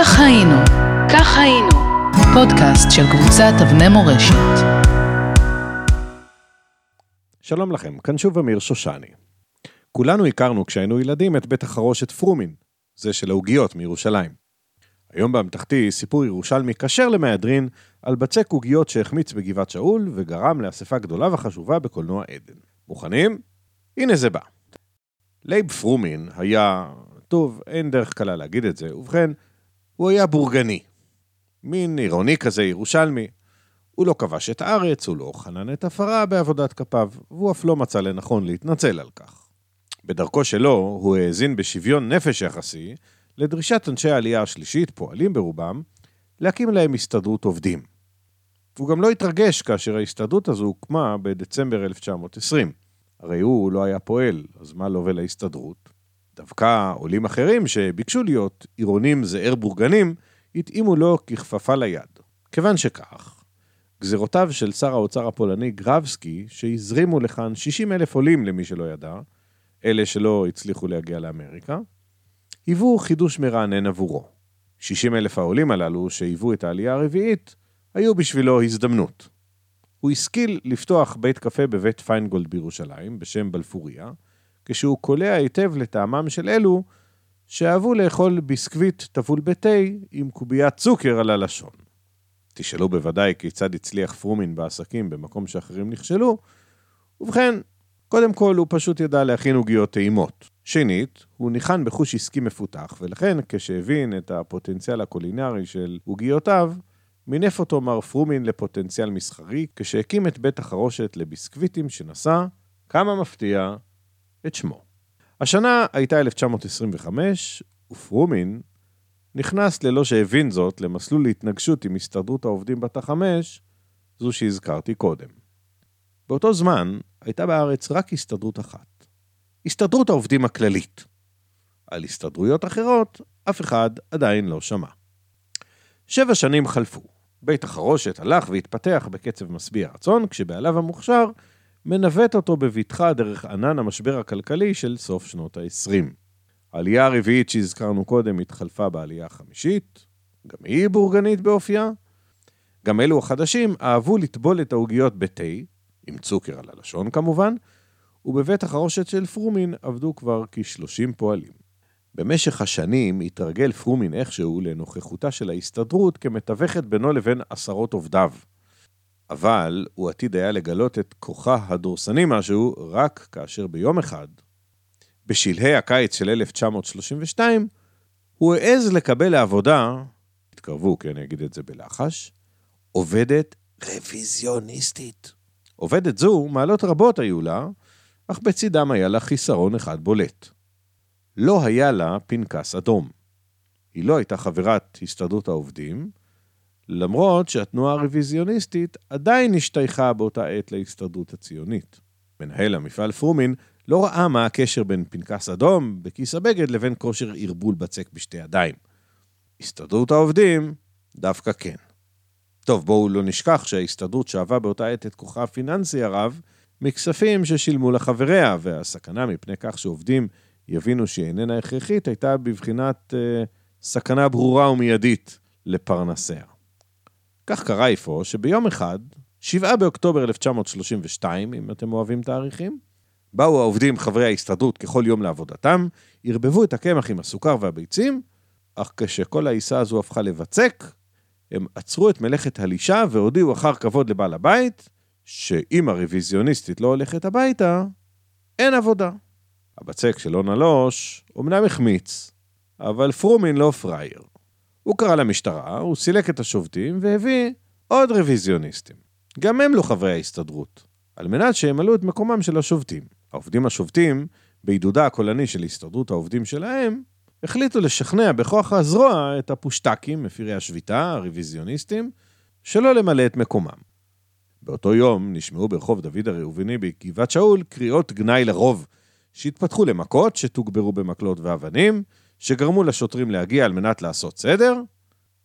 כך היינו, כך היינו, פודקאסט של קבוצת אבני מורשת. שלום לכם, כאן שוב אמיר שושני. כולנו הכרנו כשהיינו ילדים את בית החרושת פרומין, זה של העוגיות מירושלים. היום באמתחתי סיפור ירושלמי כשר למהדרין על בצק עוגיות שהחמיץ בגבעת שאול וגרם לאספה גדולה וחשובה בקולנוע עדן. מוכנים? הנה זה בא. לייב פרומין היה, טוב, אין דרך קלה להגיד את זה, ובכן, הוא היה בורגני. מין עירוני כזה ירושלמי. הוא לא כבש את הארץ, הוא לא חנן את עפרה בעבודת כפיו, והוא אף לא מצא לנכון להתנצל על כך. בדרכו שלו, הוא האזין בשוויון נפש יחסי לדרישת אנשי העלייה השלישית, פועלים ברובם, להקים להם הסתדרות עובדים. הוא גם לא התרגש כאשר ההסתדרות הזו הוקמה בדצמבר 1920. הרי הוא לא היה פועל, אז מה לו ולהסתדרות? דווקא עולים אחרים שביקשו להיות עירונים זעיר בורגנים, התאימו לו ככפפה ליד. כיוון שכך, גזירותיו של שר האוצר הפולני גרבסקי, שהזרימו לכאן 60 אלף עולים למי שלא ידע, אלה שלא הצליחו להגיע לאמריקה, היוו חידוש מרענן עבורו. 60 אלף העולים הללו שהיוו את העלייה הרביעית, היו בשבילו הזדמנות. הוא השכיל לפתוח בית קפה בבית פיינגולד בירושלים, בשם בלפוריה, כשהוא קולע היטב לטעמם של אלו שאהבו לאכול ביסקוויט טבול בתה עם קוביית צוקר על הלשון. תשאלו בוודאי כיצד הצליח פרומין בעסקים במקום שאחרים נכשלו, ובכן, קודם כל הוא פשוט ידע להכין עוגיות טעימות. שנית, הוא ניחן בחוש עסקי מפותח, ולכן כשהבין את הפוטנציאל הקולינרי של עוגיותיו, מינף אותו מר פרומין לפוטנציאל מסחרי, כשהקים את בית החרושת לביסקוויטים שנשא, כמה מפתיע, את שמו. השנה הייתה 1925, ופרומין נכנס ללא שהבין זאת למסלול להתנגשות עם הסתדרות העובדים בת החמש, זו שהזכרתי קודם. באותו זמן הייתה בארץ רק הסתדרות אחת, הסתדרות העובדים הכללית. על הסתדרויות אחרות אף אחד עדיין לא שמע. שבע שנים חלפו. בית החרושת הלך והתפתח בקצב משביע רצון, כשבעליו המוכשר מנווט אותו בבטחה דרך ענן המשבר הכלכלי של סוף שנות ה-20. העלייה הרביעית שהזכרנו קודם התחלפה בעלייה החמישית, גם היא בורגנית באופייה. גם אלו החדשים אהבו לטבול את העוגיות בתה, עם צוקר על הלשון כמובן, ובבית החרושת של פרומין עבדו כבר כ-30 פועלים. במשך השנים התרגל פרומין איכשהו לנוכחותה של ההסתדרות כמתווכת בינו לבין עשרות עובדיו. אבל הוא עתיד היה לגלות את כוחה הדורסני משהו רק כאשר ביום אחד, בשלהי הקיץ של 1932, הוא העז לקבל לעבודה, התקרבו כי אני אגיד את זה בלחש, עובדת רוויזיוניסטית. עובדת זו, מעלות רבות היו לה, אך בצידם היה לה חיסרון אחד בולט. לא היה לה פנקס אדום. היא לא הייתה חברת הסתדרות העובדים, למרות שהתנועה הרוויזיוניסטית עדיין השתייכה באותה עת להסתדרות הציונית. מנהל המפעל פרומין לא ראה מה הקשר בין פנקס אדום בכיס הבגד לבין כושר ערבול בצק בשתי ידיים. הסתדרות העובדים, דווקא כן. טוב, בואו לא נשכח שההסתדרות שאבה באותה עת את כוחה הפיננסי הרב מכספים ששילמו לחבריה, והסכנה מפני כך שעובדים יבינו שהיא איננה הכרחית, הייתה בבחינת אה, סכנה ברורה ומיידית לפרנסיה. כך קרה אפוא שביום אחד, 7 באוקטובר 1932, אם אתם אוהבים תאריכים, באו העובדים חברי ההסתדרות ככל יום לעבודתם, ערבבו את הקמח עם הסוכר והביצים, אך כשכל העיסה הזו הפכה לבצק, הם עצרו את מלאכת הלישה והודיעו אחר כבוד לבעל הבית, שאם הרוויזיוניסטית לא הולכת הביתה, אין עבודה. הבצק שלא נלוש, אמנם החמיץ, אבל פרומין לא פראייר. הוא קרא למשטרה, הוא סילק את השובתים והביא עוד רוויזיוניסטים. גם הם לא חברי ההסתדרות, על מנת שימלאו את מקומם של השובתים. העובדים השובתים, בעידודה הקולני של הסתדרות העובדים שלהם, החליטו לשכנע בכוח הזרוע את הפושטקים, מפירי השביתה, הרוויזיוניסטים, שלא למלא את מקומם. באותו יום נשמעו ברחוב דוד הראוביני בגבעת שאול קריאות גנאי לרוב, שהתפתחו למכות שתוגברו במקלות ואבנים, שגרמו לשוטרים להגיע על מנת לעשות סדר,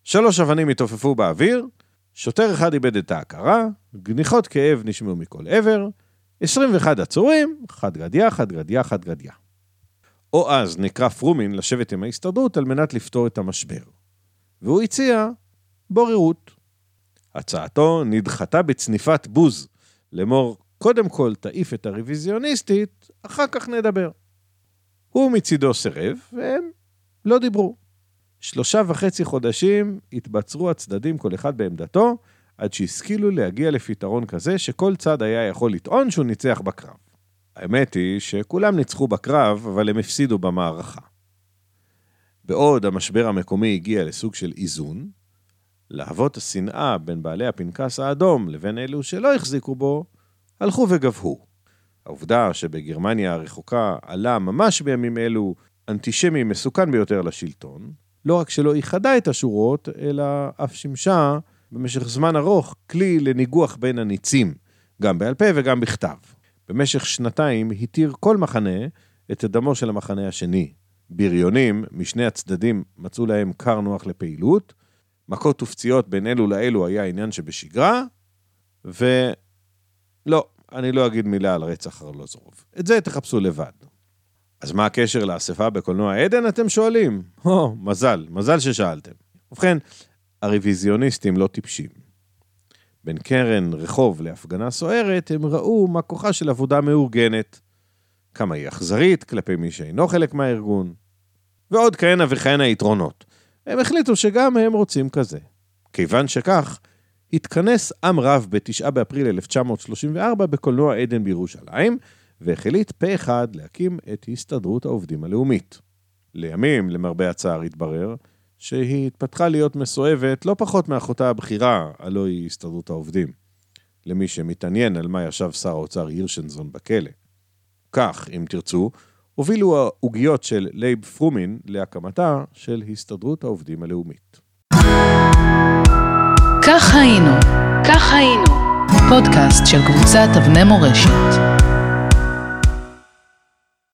שלוש אבנים התעופפו באוויר, שוטר אחד איבד את ההכרה, גניחות כאב נשמעו מכל עבר, 21 עצורים, חד גדיה, חד גדיה, חד גדיה. או אז נקרא פרומין לשבת עם ההסתדרות על מנת לפתור את המשבר. והוא הציע בוררות. הצעתו נדחתה בצניפת בוז, לאמור, קודם כל תעיף את הרוויזיוניסטית, אחר כך נדבר. הוא מצידו סירב, והם לא דיברו. שלושה וחצי חודשים התבצרו הצדדים כל אחד בעמדתו, עד שהשכילו להגיע לפתרון כזה שכל צד היה יכול לטעון שהוא ניצח בקרב. האמת היא שכולם ניצחו בקרב, אבל הם הפסידו במערכה. בעוד המשבר המקומי הגיע לסוג של איזון, להבות השנאה בין בעלי הפנקס האדום לבין אלו שלא החזיקו בו, הלכו וגבהו. העובדה שבגרמניה הרחוקה עלה ממש בימים אלו אנטישמי מסוכן ביותר לשלטון, לא רק שלא איחדה את השורות, אלא אף שימשה במשך זמן ארוך כלי לניגוח בין הניצים, גם בעל פה וגם בכתב. במשך שנתיים התיר כל מחנה את דמו של המחנה השני. בריונים משני הצדדים מצאו להם כר נוח לפעילות, מכות ופציעות בין אלו לאלו היה עניין שבשגרה, ולא, אני לא אגיד מילה על רצח ארלוזורוב. את זה תחפשו לבד. אז מה הקשר לאספה בקולנוע עדן, אתם שואלים? הו, מזל, מזל ששאלתם. ובכן, הרוויזיוניסטים לא טיפשים. בין קרן רחוב להפגנה סוערת, הם ראו מה כוחה של עבודה מאורגנת, כמה היא אכזרית כלפי מי שאינו חלק מהארגון, ועוד כהנה וכהנה יתרונות. הם החליטו שגם הם רוצים כזה. כיוון שכך, התכנס עם רב ב-9 באפריל 1934 בקולנוע עדן בירושלים, והחליט פה אחד להקים את הסתדרות העובדים הלאומית. לימים, למרבה הצער, התברר שהיא התפתחה להיות מסואבת לא פחות מאחותה הבכירה, הלא היא הסתדרות העובדים. למי שמתעניין על מה ישב שר האוצר הירשנזון בכלא. כך, אם תרצו, הובילו העוגיות של לייב פרומין להקמתה של הסתדרות העובדים הלאומית. כך היינו, כך היינו, פודקאסט של קבוצת אבני מורשת.